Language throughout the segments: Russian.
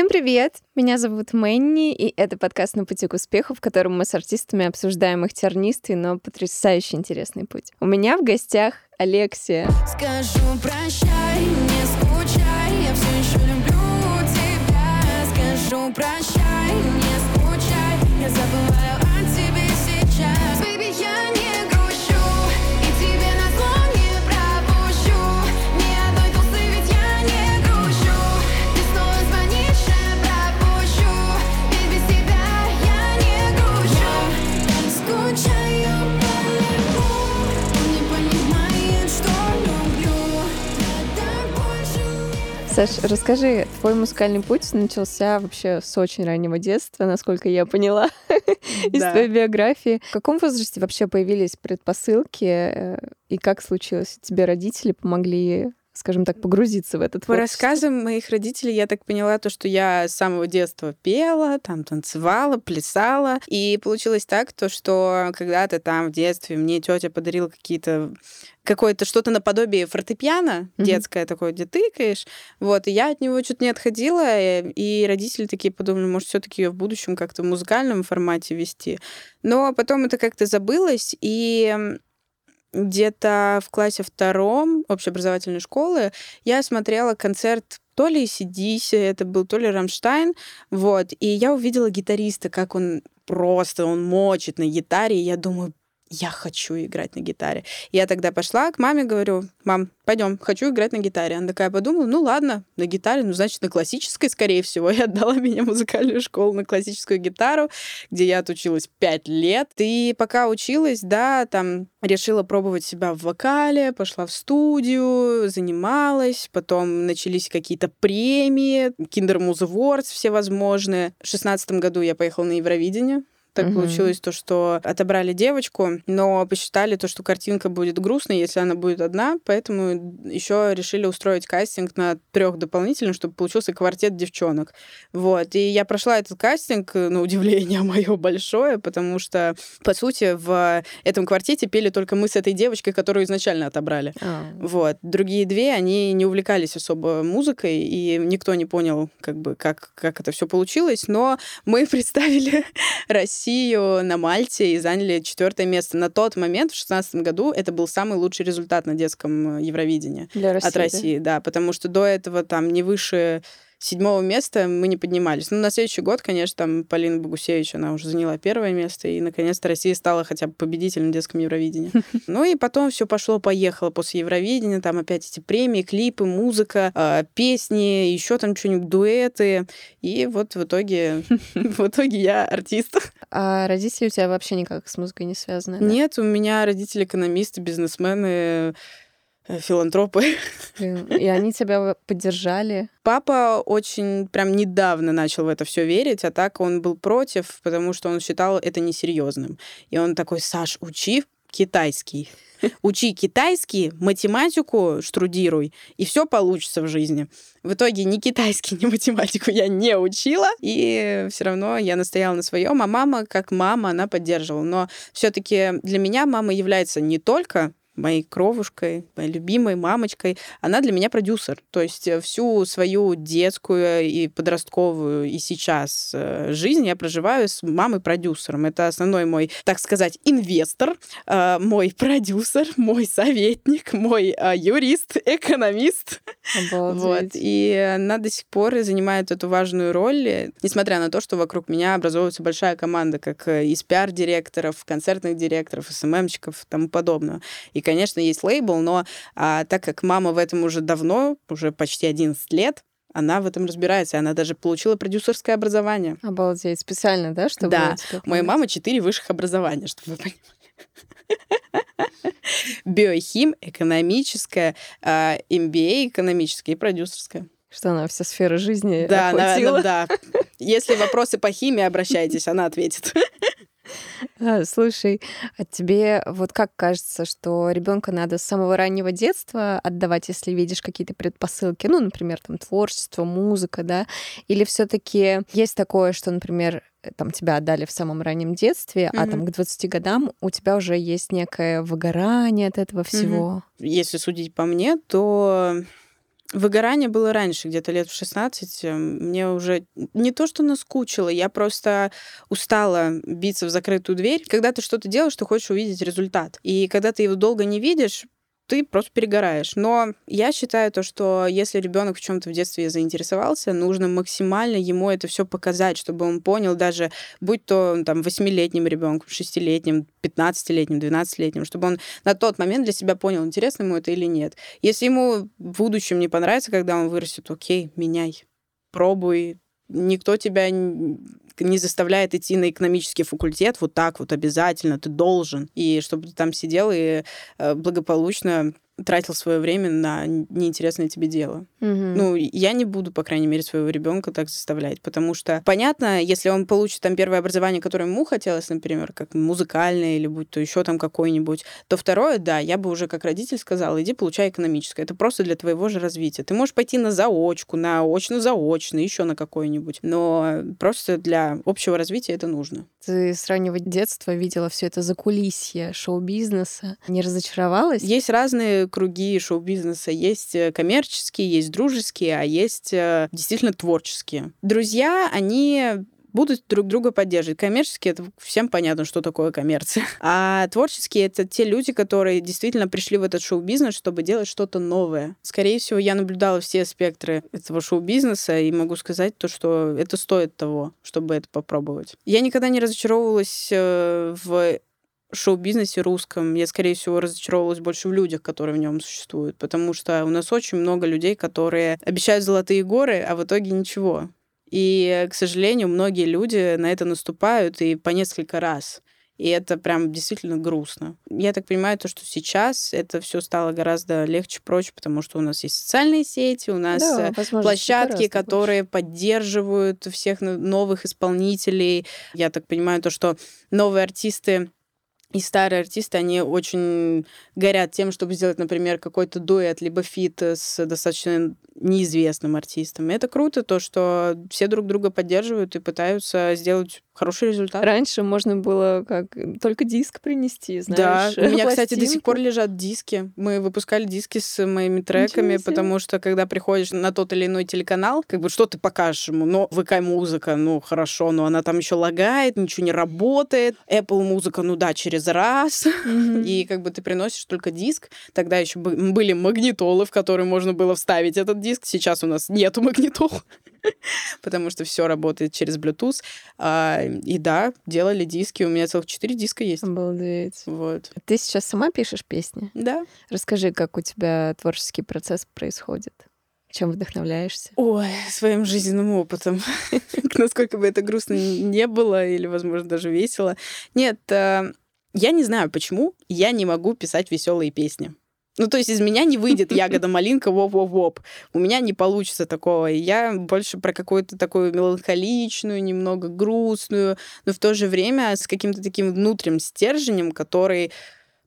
Всем привет! Меня зовут Мэнни, и это подкаст «На пути к успеху», в котором мы с артистами обсуждаем их тернистый, но потрясающе интересный путь. У меня в гостях Алексия. Скажу прощай, не скучай, я все еще люблю тебя. Скажу прощай, не скучай, я забываю Саш, расскажи, твой музыкальный путь начался вообще с очень раннего детства, насколько я поняла из твоей биографии. В каком возрасте вообще появились предпосылки, э, и как случилось? Тебе родители помогли, скажем так, погрузиться в этот По рассказам моих родителей я так поняла то, что я с самого детства пела, там танцевала, плясала. И получилось так, то, что когда-то там в детстве мне тетя подарила какие-то какое-то что-то наподобие фортепиано Мгм. детское такое, где тыкаешь. Вот, и я от него что-то не отходила, э, и родители такие подумали, может, все таки в будущем как-то в музыкальном формате вести. Но потом это как-то забылось, и где-то в классе втором общеобразовательной школы я смотрела концерт то ли Сидиси, это был то ли Рамштайн, вот, и я увидела гитариста, как он просто, он мочит на гитаре, и я думаю, я хочу играть на гитаре. Я тогда пошла к маме, говорю, мам, пойдем, хочу играть на гитаре. Она такая подумала, ну ладно, на гитаре, ну значит на классической, скорее всего. И отдала меня в музыкальную школу на классическую гитару, где я отучилась пять лет. И пока училась, да, там решила пробовать себя в вокале, пошла в студию, занималась, потом начались какие-то премии, Kinder Awards всевозможные. В шестнадцатом году я поехала на Евровидение, так Мгм. получилось то, что отобрали девочку, но посчитали то, что картинка будет грустной, если она будет одна, поэтому еще решили устроить кастинг на трех дополнительных, чтобы получился квартет девчонок. Вот. И я прошла этот кастинг, э, на удивление мое большое, потому что, по сути, в этом квартете пели только мы с этой девочкой, которую изначально отобрали. А, Вот. Другие две, они не увлекались особо музыкой, и никто не понял, как бы, как, как это все получилось. Но мы представили Россию на Мальте и заняли четвертое место. На тот момент, в шестнадцатом году, это был самый лучший результат на детском э, Евровидении Для России, от России, да? потому что до этого там не выше седьмого места мы не поднимались. Ну, на следующий год, конечно, там Полина Богусевич, она уже заняла первое место, и, наконец-то, Россия стала хотя бы победителем в детском Евровидении. Ну, и потом все пошло-поехало после Евровидения, там опять эти премии, клипы, музыка, э, песни, еще там что-нибудь, дуэты. И вот в итоге, в итоге я артист. А родители у тебя вообще никак с музыкой не связаны? Нет, у меня родители экономисты, бизнесмены, филантропы. И они тебя поддержали. Папа очень прям недавно начал в это все верить, а так он был против, потому что он считал это несерьезным. И он такой, Саш, учи китайский. Учи китайский, математику штрудируй, и все получится в жизни. В итоге ни китайский, ни математику я не учила, и все равно я настояла на своем, а мама, как мама, она поддерживала. Но все-таки для меня мама является не только моей кровушкой, моей любимой мамочкой, она для меня продюсер. То есть э, всю свою детскую и подростковую и сейчас э, жизнь я проживаю с мамой-продюсером. Это основной мой, так сказать, инвестор, э, мой продюсер, мой советник, мой юрист, экономист. Вот. Обалдеть. И она до сих пор занимает эту важную роль, несмотря на то, что вокруг меня образовывается большая команда, как э, из пиар-директоров, концертных директоров, СММщиков и тому подобного. И, конечно, есть лейбл, но а, так как мама в этом уже давно, уже почти 11 лет, она в этом разбирается, она даже получила продюсерское образование. Обалдеть. Специально, да, чтобы Да. У моей помочь? мамы четыре высших образования, чтобы вы понимали. Биохим, экономическое, а, MBA экономическое и продюсерское. Что она все сферы жизни Да, она- да. Если вопросы по химии, обращайтесь, она ответит. А, Слушай, а тебе вот как кажется, что ребенка надо с самого раннего детства отдавать, если видишь какие-то предпосылки, ну, например, там творчество, музыка, да, или все-таки есть такое, что, например, э, там тебя отдали в самом раннем детстве, а Мгм. там к 20 годам у тебя уже есть некое выгорание от этого всего. Если судить по мне, то Выгорание было раньше, где-то лет в 16. Мне уже не то, что наскучило, я просто устала биться в закрытую дверь. Когда ты что-то делаешь, ты хочешь увидеть результат. И когда ты его долго не видишь, ты просто перегораешь. Но я считаю то, что если ребенок в чем-то в детстве заинтересовался, нужно максимально ему это все показать, чтобы он понял, даже будь то там восьмилетним ребенком, шестилетним, пятнадцатилетним, двенадцатилетним, чтобы он на тот момент для себя понял, интересно ему это или нет. Если ему в будущем не понравится, когда он вырастет, окей, меняй, пробуй, никто тебя не заставляет идти на экономический факультет вот так вот обязательно, ты должен. И чтобы ты там сидел и э, благополучно тратил свое время на неинтересное тебе дело. Угу. Ну, я не буду, по крайней мере, своего ребенка так заставлять, потому что, понятно, если он получит там первое образование, которое ему хотелось, например, как музыкальное или будь то еще там какое-нибудь, то второе, да, я бы уже как родитель сказала, иди получай экономическое. Это просто для твоего же развития. Ты можешь пойти на заочку, на очно-заочно, еще на какое-нибудь, но просто для общего развития это нужно. Ты с раннего детства видела все это за кулисье шоу-бизнеса. Не разочаровалась? Есть разные круги шоу-бизнеса. Есть э, коммерческие, есть дружеские, а есть э, действительно творческие. Друзья, они будут друг друга поддерживать. Коммерческие это всем понятно, что такое коммерция. А творческие это те люди, которые действительно пришли в этот шоу-бизнес, чтобы делать что-то новое. Скорее всего, я наблюдала все спектры этого шоу-бизнеса и могу сказать то, что это стоит того, чтобы это попробовать. Я никогда не разочаровывалась э, в шоу-бизнесе русском, я, скорее всего, разочаровалась больше в людях, которые в нем существуют, потому что у нас очень много людей, которые обещают золотые горы, а в итоге ничего. И, к сожалению, многие люди на это наступают и по несколько раз. И это прям действительно грустно. Я так понимаю, то, что сейчас это все стало гораздо легче, проще, потому что у нас есть социальные сети, у нас Да, э, площадки, которые поддерживают всех но- новых исполнителей. Я так понимаю, то, что новые артисты и старые артисты, они очень горят тем, чтобы сделать, например, какой-то дуэт, либо фит с достаточно неизвестным артистом. И это круто, то, что все друг друга поддерживают и пытаются сделать хороший результат. Раньше можно было как только диск принести, Да, знаешь. у меня, кстати, до сих пор лежат диски. Мы выпускали диски с моими треками, потому что когда приходишь на тот или иной телеканал, как бы что ты покажешь ему? Ну, ВК-музыка, ну, хорошо, но она там еще лагает, ничего не работает. Apple музыка, ну да, через раз. Мгм. И как бы ты приносишь только диск. Тогда еще были магнитолы, в которые можно было вставить этот диск. Сейчас у нас нету магнитол, потому что все работает через Bluetooth. А, И да, делали диски. У меня целых четыре диска есть. Обалдеть. Вот. Ты сейчас сама пишешь песни? Да. Расскажи, как у тебя творческий процесс происходит? Чем вдохновляешься? Ой, своим жизненным опытом. Насколько бы это грустно не было, или, возможно, даже весело. Нет, э, я не знаю, почему я не могу писать веселые песни. Ну, то есть из меня не выйдет ягода-малинка воп-воп-воп. У меня не получится такого. Я больше про какую-то такую меланхоличную, немного грустную, но в то же время с каким-то таким внутренним стержнем, который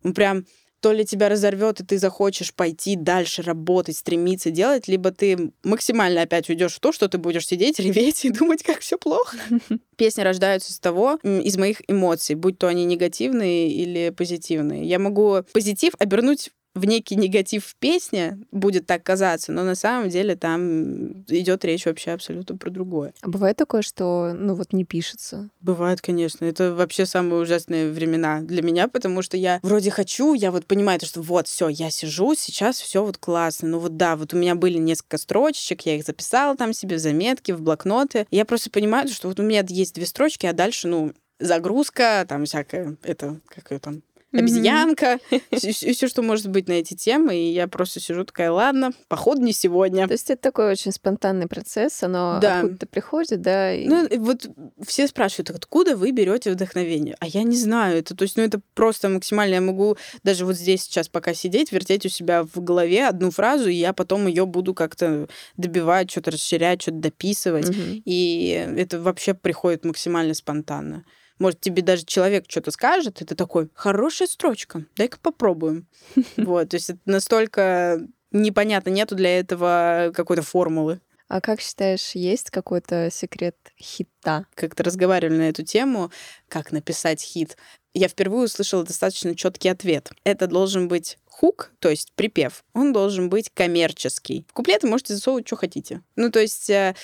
ну, прям то ли тебя разорвет, и ты захочешь пойти дальше работать, стремиться делать, либо ты максимально опять уйдешь в то, что ты будешь сидеть, реветь и думать, как все плохо. Песни рождаются из того, из моих эмоций, будь то они негативные или позитивные. Я могу позитив обернуть в некий негатив в песне, будет так казаться, но на самом деле там идет речь вообще абсолютно про другое. А бывает такое, что, ну вот, не пишется? Бывает, конечно. Это вообще самые ужасные времена для меня, потому что я вроде хочу, я вот понимаю, то, что вот, все, я сижу, сейчас все вот классно. Ну вот да, вот у меня были несколько строчек, я их записала там себе в заметки, в блокноты. Я просто понимаю, что вот у меня есть две строчки, а дальше, ну, загрузка, там всякое, это, как ее там, обезьянка, все, что может быть на эти темы. И я просто сижу такая, ладно, походу не сегодня. То есть это такой очень спонтанный процесс, оно Да. откуда-то приходит, да? и- Ну, вот все спрашивают, откуда вы берете вдохновение? А я не знаю. Это, то есть, ну, это просто максимально. Я могу даже вот здесь сейчас пока сидеть, вертеть у себя в голове одну фразу, и я потом ее буду как-то добивать, что-то расширять, что-то дописывать. И это вообще приходит максимально спонтанно. Может, тебе даже человек что-то скажет, и ты такой, хорошая строчка, дай-ка попробуем. Вот, то есть это настолько непонятно, нету для этого какой-то формулы. А как считаешь, есть какой-то секрет хита? Как-то разговаривали на эту тему, как написать хит. Я впервые услышала достаточно четкий ответ. Это должен быть хук, то есть припев, он должен быть коммерческий. В куплеты можете засовывать, что хотите. Ну, то есть э,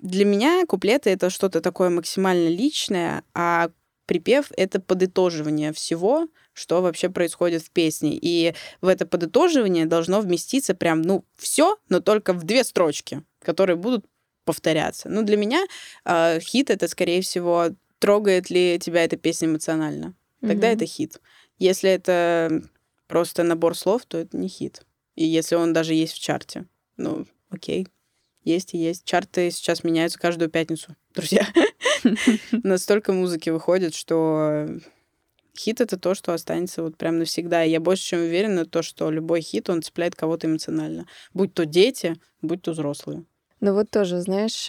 для меня куплеты — это что-то такое максимально личное, а припев — это подытоживание всего, что вообще происходит в песне. И в это подытоживание должно вместиться прям, ну, все, но только в две строчки, которые будут повторяться. Ну, для меня э, хит — это, скорее всего, трогает ли тебя эта песня эмоционально. Тогда mm-hmm. это хит. Если это просто набор слов, то это не хит. И если он даже есть в чарте, ну, окей, есть и есть. Чарты сейчас меняются каждую пятницу, друзья. Настолько музыки выходит, что хит — это то, что останется вот прям навсегда. И я больше чем уверена, то, что любой хит, он цепляет кого-то эмоционально. Будь то дети, будь то взрослые. Ну вот тоже, знаешь,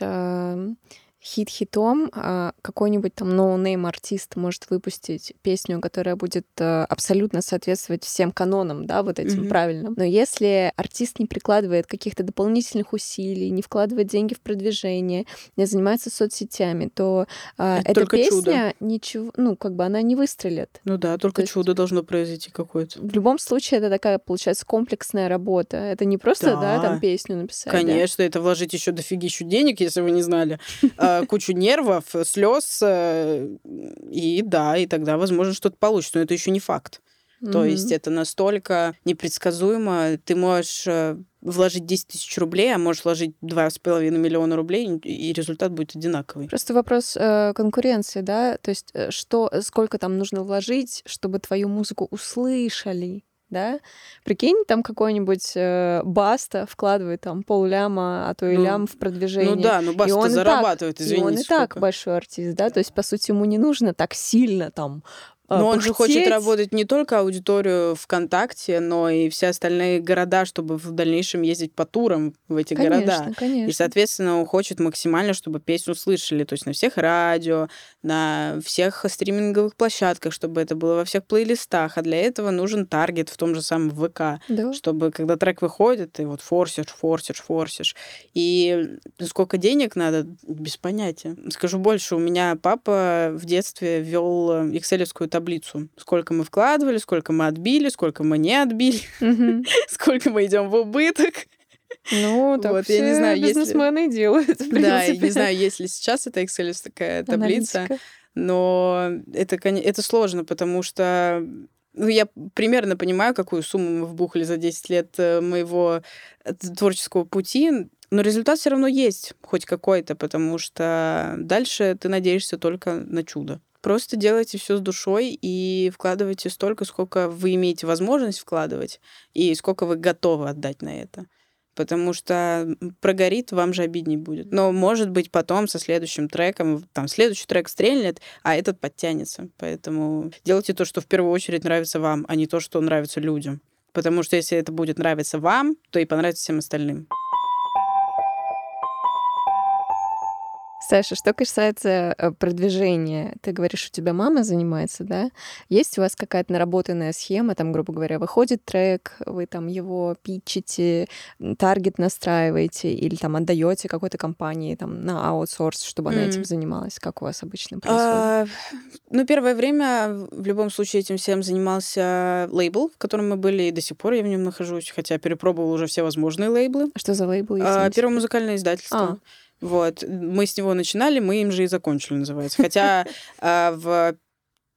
хит хитом, а какой-нибудь там ноунейм артист может выпустить песню, которая будет э, абсолютно соответствовать всем канонам, да, вот этим mm-hmm. правильным. Но если артист не прикладывает каких-то дополнительных усилий, не вкладывает деньги в продвижение, не занимается соцсетями, то э, эта только песня чудо. ничего, ну как бы она не выстрелит. Ну да, только то чудо есть, должно произойти какое-то. В любом случае это такая получается комплексная работа. Это не просто да, да там песню написать. Конечно, да? это вложить еще дофигищу денег, если вы не знали. А, кучу нервов, слез, э, и да, и тогда, возможно, что-то получится, но это еще не факт. Mm-hmm. То есть это настолько непредсказуемо. Ты можешь э, вложить 10 тысяч рублей, а можешь вложить 2,5 миллиона рублей, и результат будет одинаковый. Просто вопрос э, конкуренции, да? То есть э, что, сколько там нужно вложить, чтобы твою музыку услышали? Да? Прикинь, там какой-нибудь э, Баста вкладывает там полляма, а то и ну, лям в продвижение. Ну да, но Баста и он зарабатывает, так, извините. И он и сколько. так большой артист, да? То есть, по сути, ему не нужно так сильно там а, но он же хочет работать не только аудиторию ВКонтакте, но и все остальные города, чтобы в дальнейшем ездить по турам в эти конечно, города. Конечно. И, соответственно, он хочет максимально, чтобы песню услышали. То есть на всех радио, на всех стриминговых площадках, чтобы это было во всех плейлистах. А для этого нужен таргет в том же самом ВК. Да. Чтобы, когда трек выходит, ты вот форсишь, форсишь, форсишь. И сколько денег надо, без понятия. Скажу больше, у меня папа в детстве вел экселевскую таблицу. Сколько мы вкладывали, сколько мы отбили, сколько мы не отбили, сколько мы идем в убыток. Ну, так вот, я не знаю, бизнесмены если... делают, Да, я не знаю, есть ли сейчас эта Excel такая таблица, Аналитика. но это, это сложно, потому что ну, я примерно понимаю, какую сумму мы вбухали за 10 лет э, моего э, творческого пути, но результат все равно есть, хоть какой-то, потому что дальше ты надеешься только на чудо. Просто делайте все с душой и вкладывайте столько, сколько вы имеете возможность вкладывать, и сколько вы готовы отдать на это. Потому что прогорит, вам же обиднее будет. Но, может быть, потом со следующим треком, там, следующий трек стрельнет, а этот подтянется. Поэтому делайте то, что в первую очередь нравится вам, а не то, что нравится людям. Потому что если это будет нравиться вам, то и понравится всем остальным. Саша, что касается э, продвижения, ты говоришь, у тебя мама занимается, да? Есть у вас какая-то наработанная схема, там, грубо говоря, выходит трек, вы там его питчите, таргет настраиваете или там отдаете какой-то компании там на аутсорс, чтобы она mm. этим занималась? Как у вас обычно происходит? А, ну, первое время в любом случае этим всем занимался лейбл, в котором мы были, и до сих пор я в нем нахожусь, хотя перепробовал уже все возможные лейблы. Что за лейбл? А, первое музыкальное издательство. А. Вот. Мы с него начинали, мы им же и закончили, называется. Хотя а, в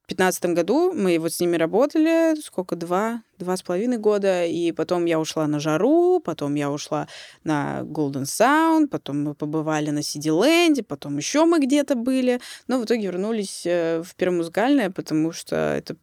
пятнадцатом году мы вот с ними работали, сколько, два, два с половиной года, и потом я ушла на Жару, потом я ушла на Golden Sound, потом мы побывали на Сиди Ленде, потом еще мы где-то были, но в итоге вернулись э, в Первомузыкальное, потому что это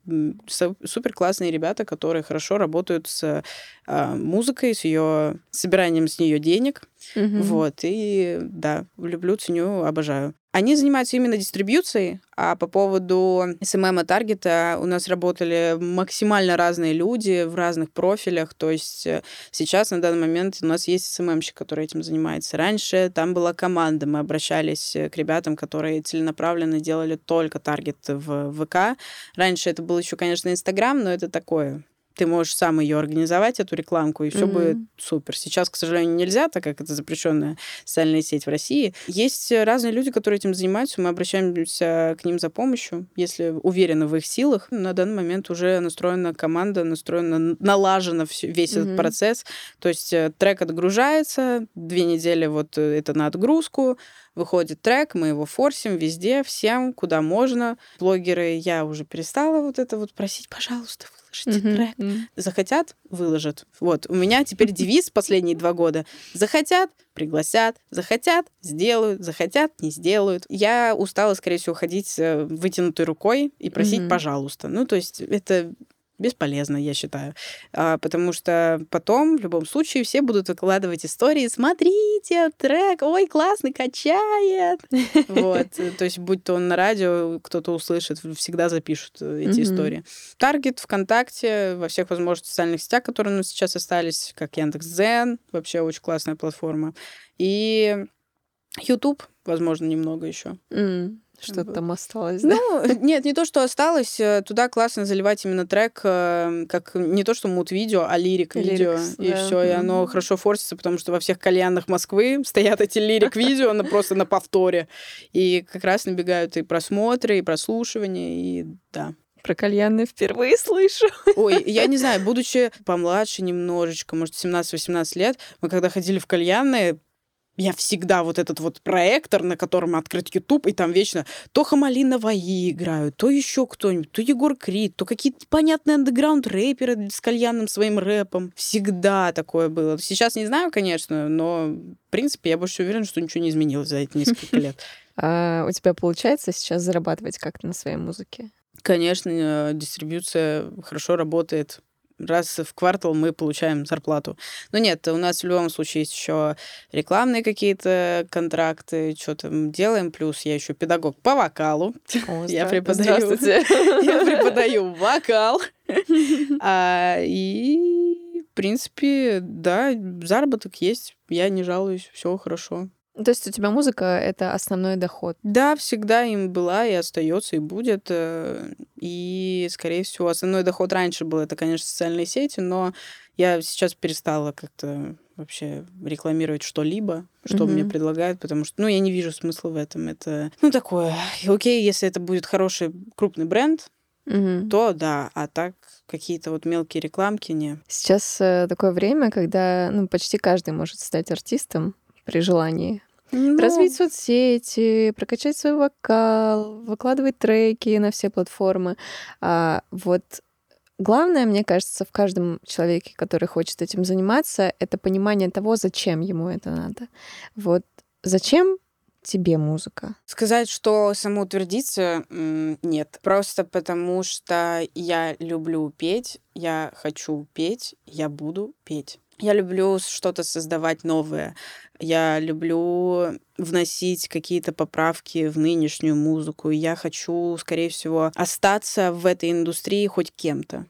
супер классные ребята, которые хорошо работают с э, музыкой, с ее собиранием с нее денег, mm-hmm. вот, и да, люблю, ценю, обожаю. Они занимаются именно дистрибьюцией, а по поводу SMM и таргета у нас работали максимально разные люди в разных профилях. То есть э, сейчас на данный момент у нас есть SMM-щик, который этим занимается. Раньше там была команда, мы обращались э, к ребятам, которые целенаправленно делали только таргет в ВК. Раньше это был еще, конечно, Инстаграм, но это такое ты можешь сам ее организовать, эту рекламку, и все Мгм. будет супер. Сейчас, к сожалению, нельзя, так как это запрещенная социальная сеть в России. Есть разные люди, которые этим занимаются, мы обращаемся к ним за помощью, если уверены в их силах. На данный момент уже настроена команда, настроена, налажена весь Мгм. этот процесс. То есть э, трек отгружается, две недели вот э, это на отгрузку, выходит трек, мы его форсим везде, всем, куда можно. Блогеры, я уже перестала вот это вот просить, пожалуйста, выложите Мгм. трек. М. Захотят — выложат. Вот, у меня теперь девиз последние два года. Захотят — пригласят, захотят — сделают, захотят — не сделают. Я устала, скорее всего, ходить э, вытянутой рукой и просить Мгм. «пожалуйста». Ну, то есть это бесполезно, я считаю. А, потому что потом, в любом случае, все будут выкладывать истории. Смотрите, трек, ой, классный, качает. Вот. э, То есть, будь то он на радио, кто-то услышит, всегда запишут э, эти истории. Таргет ВКонтакте, во всех возможных социальных сетях, которые у нас сейчас остались, как Яндекс.Дзен, вообще очень классная платформа. И YouTube, возможно, немного еще. Что Вот. там осталось, да? Ну, нет, не то, что осталось. э, Туда классно заливать именно трек, э, как не то, что мут-видео, а лирик-видео. И да. все, и оно хорошо форсится, потому что во всех кальянах Москвы стоят эти лирик-видео на, просто на повторе. И как раз набегают и просмотры, и прослушивания, и да. Про кальянные впервые слышу. Ой, я не знаю, будучи помладше немножечко, может, 17-18 лет, мы когда ходили в кальянные, я всегда вот этот вот проектор, на котором открыт YouTube, и там вечно то Хамалина Ваи играют, то еще кто-нибудь, то Егор Крид, то какие-то понятные андеграунд рэперы с кальянным своим рэпом. Всегда такое было. Сейчас не знаю, конечно, но, в принципе, я больше уверена, что ничего не изменилось за эти несколько лет. А у тебя получается сейчас зарабатывать как-то на своей музыке? Конечно, э, дистрибьюция хорошо работает. Раз в квартал мы получаем зарплату. Но нет, у нас в любом случае есть еще рекламные какие-то контракты, что-то делаем. Плюс я еще педагог по вокалу. О, Я преподаю. Я преподаю вокал. А, И, в принципе, да, заработок есть. Я не жалуюсь, все хорошо. То есть у тебя музыка — это основной доход? Да, всегда им была и остается, и будет. э, И, скорее всего, основной доход раньше был, это, конечно, социальные сети, но я сейчас перестала как-то вообще рекламировать что-либо, что Мгм. мне предлагают, потому что, ну, я не вижу смысла в этом. Это, ну, такое. Окей, если это будет хороший крупный бренд, Мгм. то да, а так какие-то вот мелкие рекламки не. Сейчас э, такое время, когда ну, почти каждый может стать артистом при желании. Ну, Развить соцсети, прокачать свой вокал, выкладывать треки на все платформы. А вот главное, мне кажется, в каждом человеке, который хочет этим заниматься, это понимание того, зачем ему это надо. Вот зачем тебе музыка? Сказать, что самоутвердиться, нет. Просто потому что я люблю петь, я хочу петь, я буду петь. Я люблю что-то создавать новое. Я люблю вносить какие-то поправки в нынешнюю музыку. Я хочу, скорее всего, остаться в этой индустрии хоть кем-то.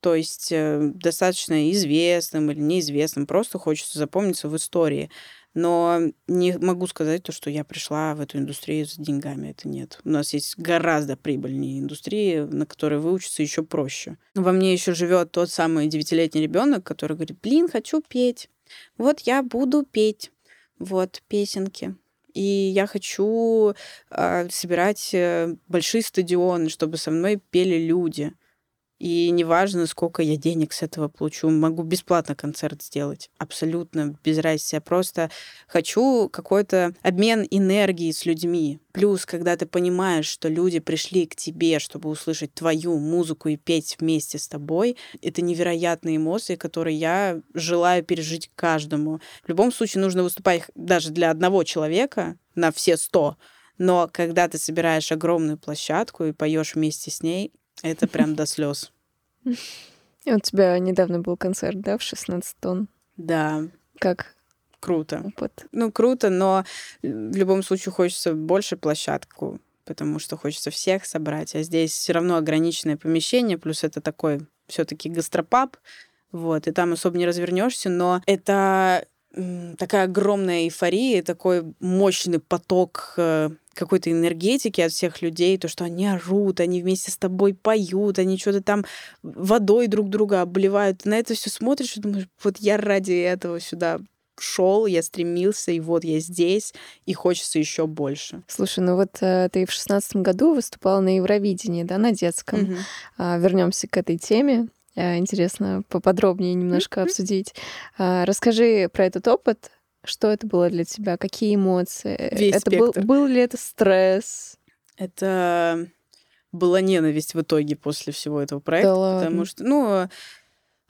То есть э, достаточно известным или неизвестным. Просто хочется запомниться в истории. Но не могу сказать то, что я пришла в эту индустрию с деньгами. Это нет. У нас есть гораздо прибыльнее индустрии, на которые выучиться еще проще. Во мне еще живет тот самый девятилетний ребенок, который говорит, блин, хочу петь. Вот я буду петь. Вот песенки. И я хочу э, собирать большие стадионы, чтобы со мной пели люди. И неважно, сколько я денег с этого получу, могу бесплатно концерт сделать. Абсолютно без разницы. Я просто хочу какой-то обмен энергией с людьми. Плюс, когда ты понимаешь, что люди пришли к тебе, чтобы услышать твою музыку и петь вместе с тобой, это невероятные эмоции, которые я желаю пережить каждому. В любом случае нужно выступать даже для одного человека на все сто. Но когда ты собираешь огромную площадку и поешь вместе с ней, это прям до слез. И у тебя недавно был концерт, да, в 16 тонн. Да, Как круто. опыт? Ну, круто, но в любом случае хочется больше площадку, потому что хочется всех собрать. А здесь все равно ограниченное помещение, плюс это такой все-таки гастропаб, вот, и там особо не развернешься, но это такая огромная эйфория, такой мощный поток э, какой-то энергетики от всех людей, то, что они орут, они вместе с тобой поют, они что-то там водой друг друга обливают. Ты на это все смотришь и думаешь, вот я ради этого сюда шел, я стремился, и вот я здесь, и хочется еще больше. Слушай, ну вот э, ты в шестнадцатом году выступала на Евровидении, да, на детском. Мгм. А, Вернемся к этой теме. Э, Интересно поподробнее немножко обсудить. А, Расскажи про этот опыт. Что это было для тебя? Какие эмоции? Весь это был, спектр. был ли это стресс? Это была ненависть в итоге после всего этого проекта, ладно? потому что, ну,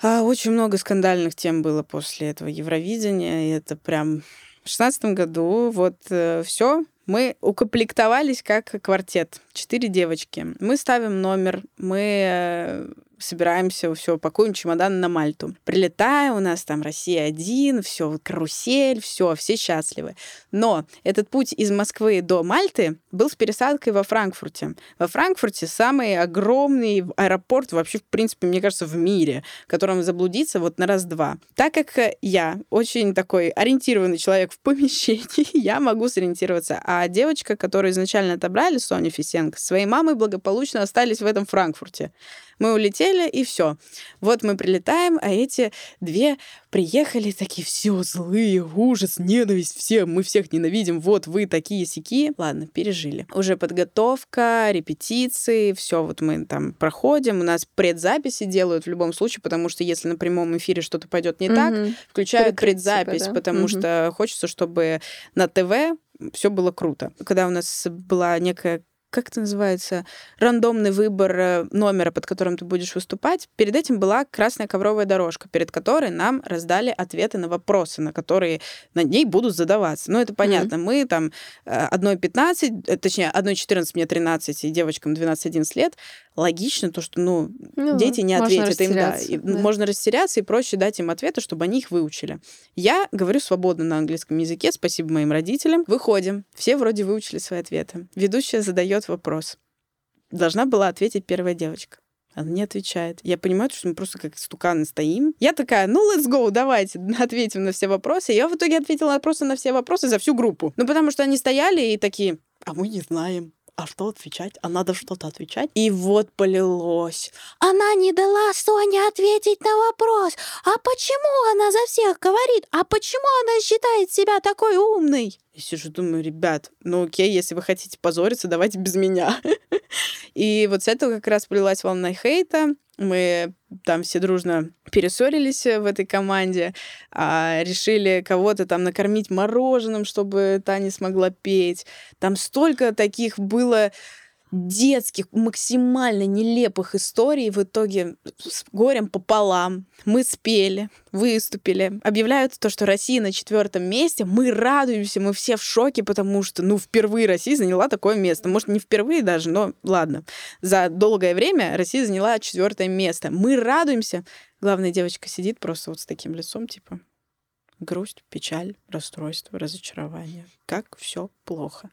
а, очень много скандальных тем было после этого Евровидения, и это прям в шестнадцатом году вот все. Мы укомплектовались как квартет. Четыре девочки. Мы ставим номер, мы э, собираемся, все, пакуем чемодан на Мальту. Прилетаем, у нас там Россия-1, все, карусель, все, все счастливы. Но этот путь из Москвы до Мальты был с пересадкой во Франкфурте. Во Франкфурте самый огромный аэропорт вообще, в принципе, мне кажется, в мире, в котором заблудиться вот на раз-два. Так как я очень такой ориентированный человек в помещении, я могу сориентироваться. А девочка, которую изначально отобрали, Соня Фисенко, своей мамой благополучно остались в этом Франкфурте. Мы улетели, и все. Вот мы прилетаем, а эти две приехали такие все злые, ужас, ненависть, все, мы всех ненавидим, вот вы такие сики. Ладно, пережили. Уже подготовка, репетиции, все вот мы там проходим, у нас предзаписи делают в любом случае, потому что если на прямом эфире что-то пойдет не так, Мгм. включают предзапись, да? потому Мгм. что хочется, чтобы на ТВ все было круто. Когда у нас была некая как это называется, рандомный выбор э, номера, под которым ты будешь выступать. Перед этим была красная ковровая дорожка, перед которой нам раздали ответы на вопросы, на которые на ней будут задаваться. Ну, это понятно. Мы там э, одной 15, э, точнее, одной 14, мне 13, и девочкам 12-11 лет. Логично то, что, ну, Ну, дети не ответят им, да. И да. Можно растеряться и проще дать им ответы, чтобы они их выучили. Я говорю свободно на английском языке, спасибо моим родителям. Выходим. Все вроде выучили свои ответы. Ведущая задает вопрос. Должна была ответить первая девочка. Она не отвечает. Я понимаю, что мы просто как стуканы стоим. Я такая, ну, let's go, давайте, ответим на все вопросы. Я в итоге ответила просто на все вопросы за всю группу. Ну, потому что они стояли и такие, а мы не знаем. А что отвечать? А надо что-то отвечать. И вот полилось. Она не дала Соне ответить на вопрос. А почему она за всех говорит? А почему она считает себя такой умной? Я сижу, думаю, ребят, ну окей, если вы хотите позориться, давайте без меня. И вот с этого как раз полилась волна хейта. Мы там все дружно перессорились в этой команде, а, решили кого-то там накормить мороженым, чтобы та не смогла петь. Там столько таких было детских, максимально нелепых историй. В итоге с горем пополам мы спели, выступили. Объявляют то, что Россия на четвертом месте. Мы радуемся, мы все в шоке, потому что, ну, впервые Россия заняла такое место. Может, не впервые даже, но ладно. За долгое время Россия заняла четвертое место. Мы радуемся. Главная девочка сидит просто вот с таким лицом, типа, грусть, печаль, расстройство, разочарование. Как все плохо.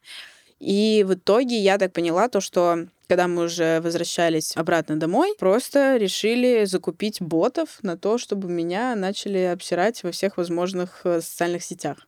И в итоге я так поняла то, что когда мы уже возвращались обратно домой, просто решили закупить ботов на то, чтобы меня начали обсирать во всех возможных э, социальных сетях.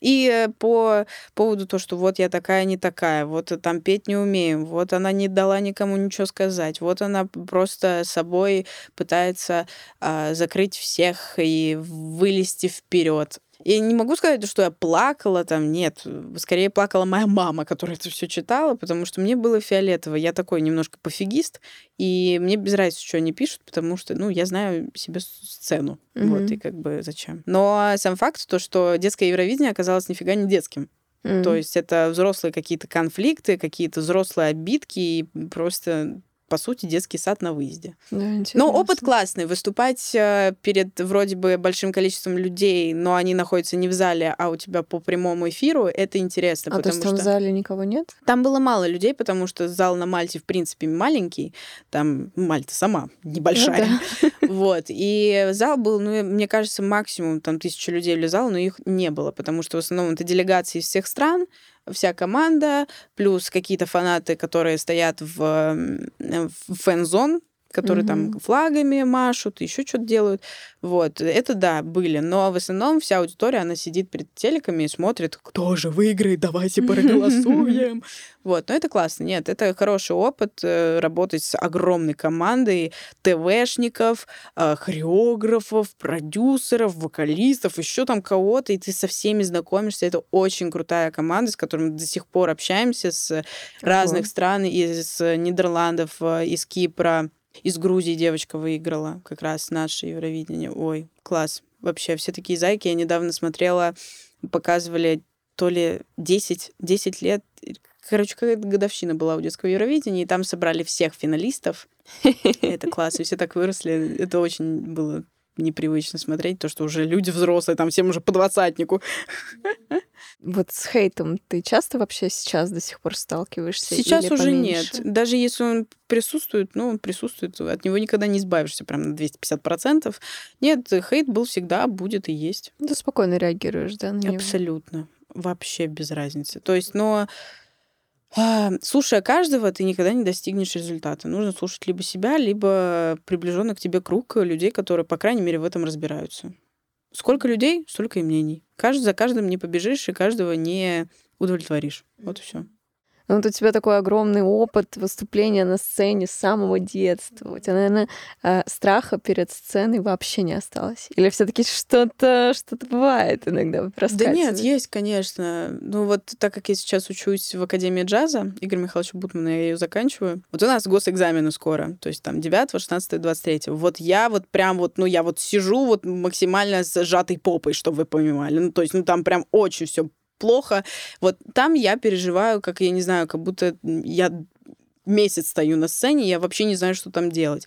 И э, по поводу того, что вот я такая, не такая, вот э, там петь не умею, вот она не дала никому ничего сказать, вот она просто собой пытается а, закрыть всех и вылезти вперед. Я не могу сказать, что я плакала там, нет. Скорее плакала моя мама, которая это все читала, потому что мне было фиолетово. Я такой немножко пофигист, и мне без разницы, что они пишут, потому что, ну, я знаю себе сцену. Мгм. Вот, и как бы зачем. Но сам факт, то, что детское Евровидение оказалось нифига не детским. М. То есть это взрослые какие-то конфликты, какие-то взрослые обидки и просто по сути, детский сад на выезде. Да, Но интересно. опыт классный. Выступать э, перед вроде бы большим количеством людей, но они находятся не в зале, а у тебя по прямому эфиру, это интересно. А то потому есть там что в зале никого нет? там было мало людей, потому что зал на Мальте, в принципе, маленький. Там Мальта сама небольшая. Вот. И зал был, ну, мне кажется, максимум там тысяча людей влезало, но их не было, потому что в основном это делегации из всех стран, вся команда, плюс какие-то фанаты, которые стоят в, в фэн-зон, которые Мгм. там флагами машут, еще что-то делают. Вот, это да, были. Но в основном вся аудитория, она сидит перед телеками и смотрит, кто же выиграет, давайте проголосуем. Вот, но это классно. Нет, это хороший опыт э, работать с огромной командой ТВшников, э, хореографов, продюсеров, вокалистов, еще там кого-то, и ты со всеми знакомишься. Это очень крутая команда, с которой мы до сих пор общаемся с разных стран, из Нидерландов, э, из Кипра, из Грузии девочка выиграла как раз наше Евровидение. Ой, класс. Вообще, все такие зайки. Я недавно смотрела, показывали то ли 10, 10 лет, короче, какая-то годовщина была у детского Евровидения, и там собрали всех финалистов. Это класс, и все так выросли. Это очень было непривычно смотреть, то, что уже люди взрослые, там всем уже по двадцатнику. Вот с хейтом ты часто вообще сейчас до сих пор сталкиваешься? Сейчас или уже поменьше? нет. Даже если он присутствует, ну, он присутствует, от него никогда не избавишься прям на 250%. Нет, хейт был всегда, будет и есть. Ты спокойно реагируешь, да, на него? Абсолютно. Вообще без разницы. То есть, но а, слушая каждого, ты никогда не достигнешь результата. Нужно слушать либо себя, либо приближенный к тебе круг людей, которые, по крайней мере, в этом разбираются. Сколько людей, столько и мнений. Каждый за каждым не побежишь и каждого не удовлетворишь. Вот и все. Ну, вот у тебя такой огромный опыт выступления на сцене с самого детства. У тебя, наверное, э, страха перед сценой вообще не осталось. Или все таки что-то что-то бывает иногда Да нет, есть, конечно. Ну вот так как я сейчас учусь в Академии джаза Игоря Михайловича Бутмана, я ее заканчиваю. Вот у нас госэкзамены скоро, то есть там 9, 16, 23. Вот я вот прям вот, ну я вот сижу вот максимально с сжатой попой, чтобы вы понимали. Ну то есть, ну там прям очень все плохо. Вот там я переживаю, как, я не знаю, как будто я месяц стою на сцене, я вообще не знаю, что там делать.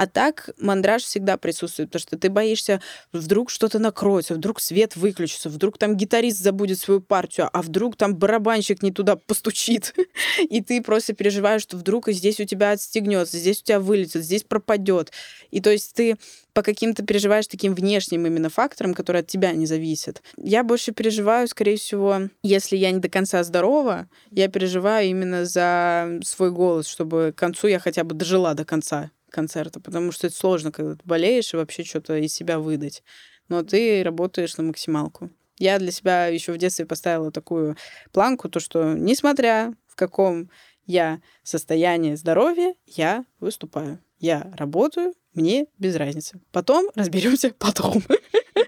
А так мандраж всегда присутствует, потому что ты боишься, вдруг что-то накроется, вдруг свет выключится, вдруг там гитарист забудет свою партию, а вдруг там барабанщик не туда постучит. И ты просто переживаешь, что вдруг и здесь у тебя отстегнется, здесь у тебя вылетит, здесь пропадет. И то есть ты по каким-то переживаешь таким внешним именно факторам, которые от тебя не зависят. Я больше переживаю, скорее всего, если я не до конца здорова, я переживаю именно за свой голос, чтобы к концу я хотя бы дожила до конца концерта, потому что это сложно, когда ты болеешь и вообще что-то из себя выдать. Но ты работаешь на максималку. Я для себя еще в детстве поставила такую планку, то что несмотря в каком я состоянии здоровья, я выступаю. Я работаю, мне без разницы. Потом разберемся потом.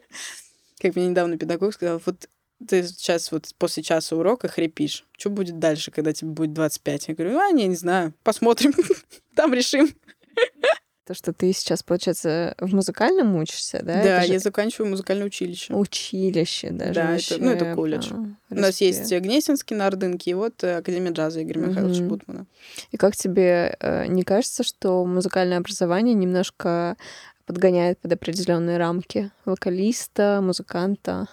Как мне недавно педагог сказал, вот ты сейчас вот после часа урока хрипишь. Что будет дальше, когда тебе будет 25? Я говорю, а, не, не знаю, посмотрим, там решим. То, что ты сейчас, получается, в музыкальном учишься, да? Да, же я заканчиваю музыкальное училище. училище даже. Да, это- ну, это вообще, колледж. да, У нас есть. Гнесинский на Ордынке, и вот э, Академия джаза Игоря Михайловича Мгм. Бутмана. И как тебе э, не кажется, что музыкальное образование немножко подгоняет под определенные рамки вокалиста, музыканта?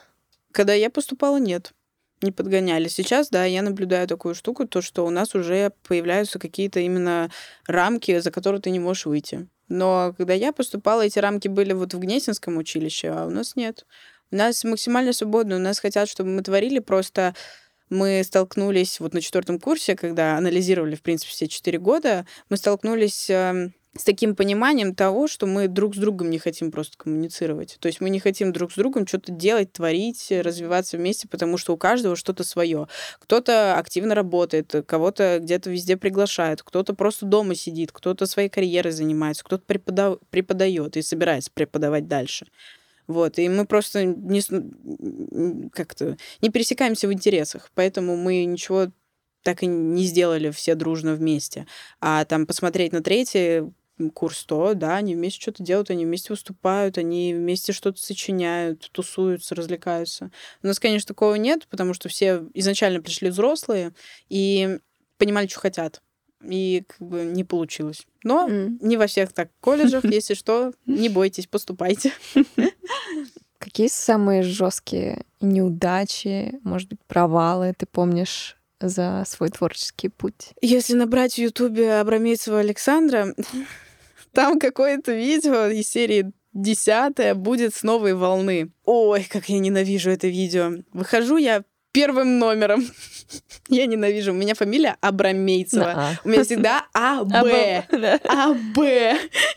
Когда я поступала, нет, не подгоняли. Сейчас, да, я наблюдаю такую штуку, то, что у нас уже появляются какие-то именно рамки, за которые ты не можешь выйти. Но когда я поступала, эти рамки были вот в Гнесинском училище, а у нас нет. У нас максимально свободно, у нас хотят, чтобы мы творили, просто мы столкнулись вот на четвертом курсе, когда анализировали, в принципе, все четыре года, мы столкнулись эм, с таким пониманием того, что мы друг с другом не хотим просто коммуницировать. То есть мы не хотим друг с другом что-то делать, творить, развиваться вместе, потому что у каждого что-то свое. Кто-то активно работает, кого-то где-то везде приглашают, кто-то просто дома сидит, кто-то своей карьерой занимается, кто-то препода- преподает и собирается преподавать дальше. Вот, и мы просто не, как-то не пересекаемся в интересах, поэтому мы ничего так и не сделали все дружно вместе. А там посмотреть на третий курс, то, да, они вместе что-то делают, они вместе выступают, они вместе что-то сочиняют, тусуются, развлекаются. У нас, конечно, такого нет, потому что все изначально пришли взрослые и понимали, что хотят. И как бы не получилось. Но М. не во всех так колледжах, если что, не бойтесь, поступайте. Какие самые жесткие неудачи, может быть, провалы ты помнишь за свой творческий путь? Если набрать в Ютубе Абрамейцева Александра, там какое-то видео из серии десятая будет с новой волны. Ой, как я ненавижу это видео. Выхожу я первым номером. Я ненавижу. У меня фамилия Абрамейцева. А. У меня всегда АБ. Да. АБ.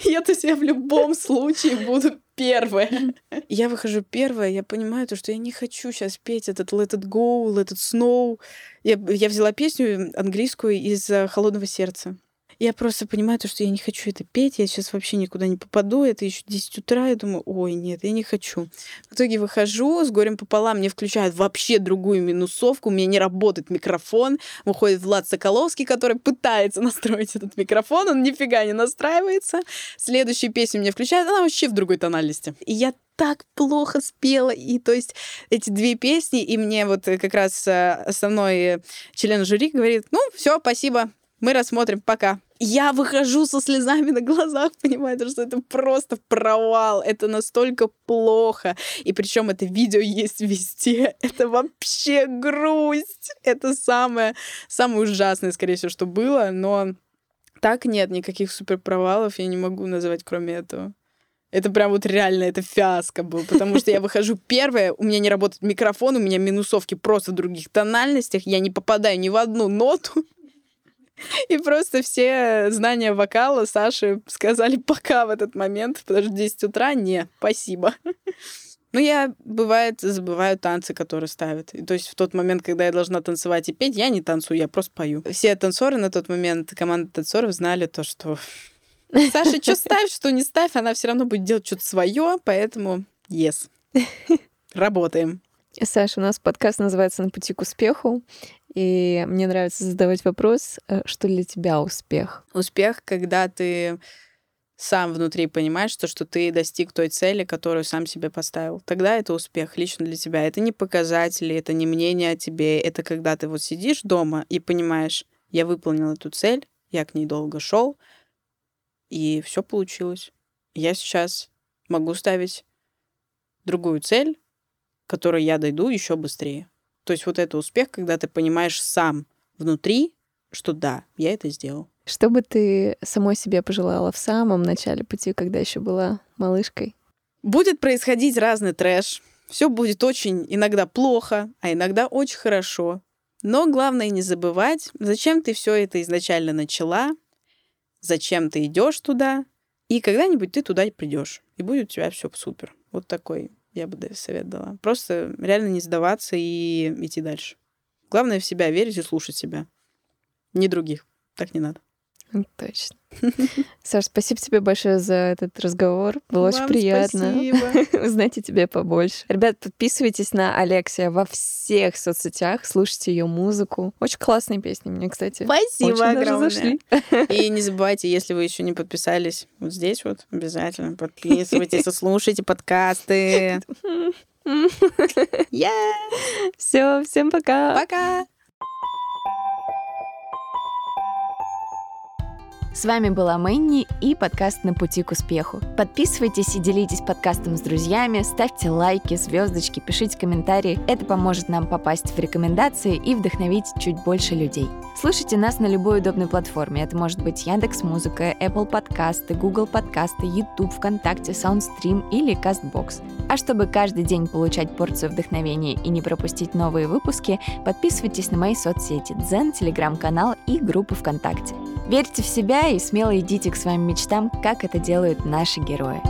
Я то есть я в любом случае буду первая. Я выхожу первая, я понимаю то, что я не хочу сейчас петь этот Let It Go, Let It Snow. Я, я взяла песню английскую из э, «Холодного сердца». Я просто понимаю то, что я не хочу это петь, я сейчас вообще никуда не попаду, это еще 10 утра, я думаю, ой, нет, я не хочу. В итоге выхожу, с горем пополам мне включают вообще другую минусовку, у меня не работает микрофон, выходит Влад Соколовский, который пытается настроить этот микрофон, он нифига не настраивается. Следующую песню мне включают, она вообще в другой тональности. И я так плохо спела, и то есть эти две песни, и мне вот э, как раз э, основной э, член жюри говорит, ну, все, спасибо, мы рассмотрим, пока. Я выхожу со слезами на глазах, понимаю, что это просто провал, это настолько плохо. И причем это видео есть везде. Это вообще грусть. Это самое, самое ужасное, скорее всего, что было, но так нет, никаких супер провалов я не могу называть, кроме этого. Это прям вот реально, это фиаско был, потому что я выхожу первая, у меня не работает микрофон, у меня минусовки просто в других тональностях, я не попадаю ни в одну ноту. И просто все знания вокала Саши сказали пока в этот момент, потому что 10 утра не, спасибо. Ну, я, бывает, забываю танцы, которые ставят. И, то есть в тот момент, когда я должна танцевать и петь, я не танцую, я просто пою. Все танцоры на тот момент, команда танцоров знали то, что Саша, что ставь, что не ставь, она все равно будет делать что-то свое, поэтому yes. Работаем. Саша, у нас подкаст называется «На пути к успеху», и мне нравится задавать вопрос, э, что для тебя успех? Успех, когда ты сам внутри понимаешь, то, что ты достиг той цели, которую сам себе поставил. Тогда это успех лично для тебя. Это не показатели, это не мнение о тебе. Это когда ты вот сидишь дома и понимаешь, я выполнил эту цель, я к ней долго шел, и все получилось. Я сейчас могу ставить другую цель, которой я дойду еще быстрее. То есть вот это успех, когда ты понимаешь сам внутри, что да, я это сделал. Что бы ты самой себе пожелала в самом начале пути, когда еще была малышкой? Будет происходить разный трэш. Все будет очень иногда плохо, а иногда очень хорошо. Но главное не забывать, зачем ты все это изначально начала, зачем ты идешь туда, и когда-нибудь ты туда и придешь, и будет у тебя все супер. Вот такой я бы совет дала. Просто реально не сдаваться и идти дальше. Главное в себя верить и слушать себя. Не других. Так не надо. М, Точно. Саш, спасибо тебе большое за этот разговор. Было очень Вам приятно спасибо. узнать о тебе побольше. Ребят, подписывайтесь на Алексия во всех соцсетях, слушайте ее музыку. Очень классные песни мне, кстати. Спасибо очень огромное. зашли. И не забывайте, если вы еще не подписались, вот здесь вот обязательно подписывайтесь и слушайте подкасты. Yeah! Все, всем пока. Пока! С вами была Мэнни и подкаст «На пути к успеху». Подписывайтесь и делитесь подкастом с друзьями, ставьте лайки, звездочки, пишите комментарии. Это поможет нам попасть в рекомендации и вдохновить чуть больше людей. Слушайте нас на любой удобной платформе. Это может быть Яндекс Музыка, Apple подкасты, Google подкасты, YouTube, ВКонтакте, Soundstream или Castbox. А чтобы каждый день получать порцию вдохновения и не пропустить новые выпуски, подписывайтесь на мои соцсети Дзен, Телеграм-канал и группы ВКонтакте. Верьте в себя и смело идите к своим мечтам, как это делают наши герои.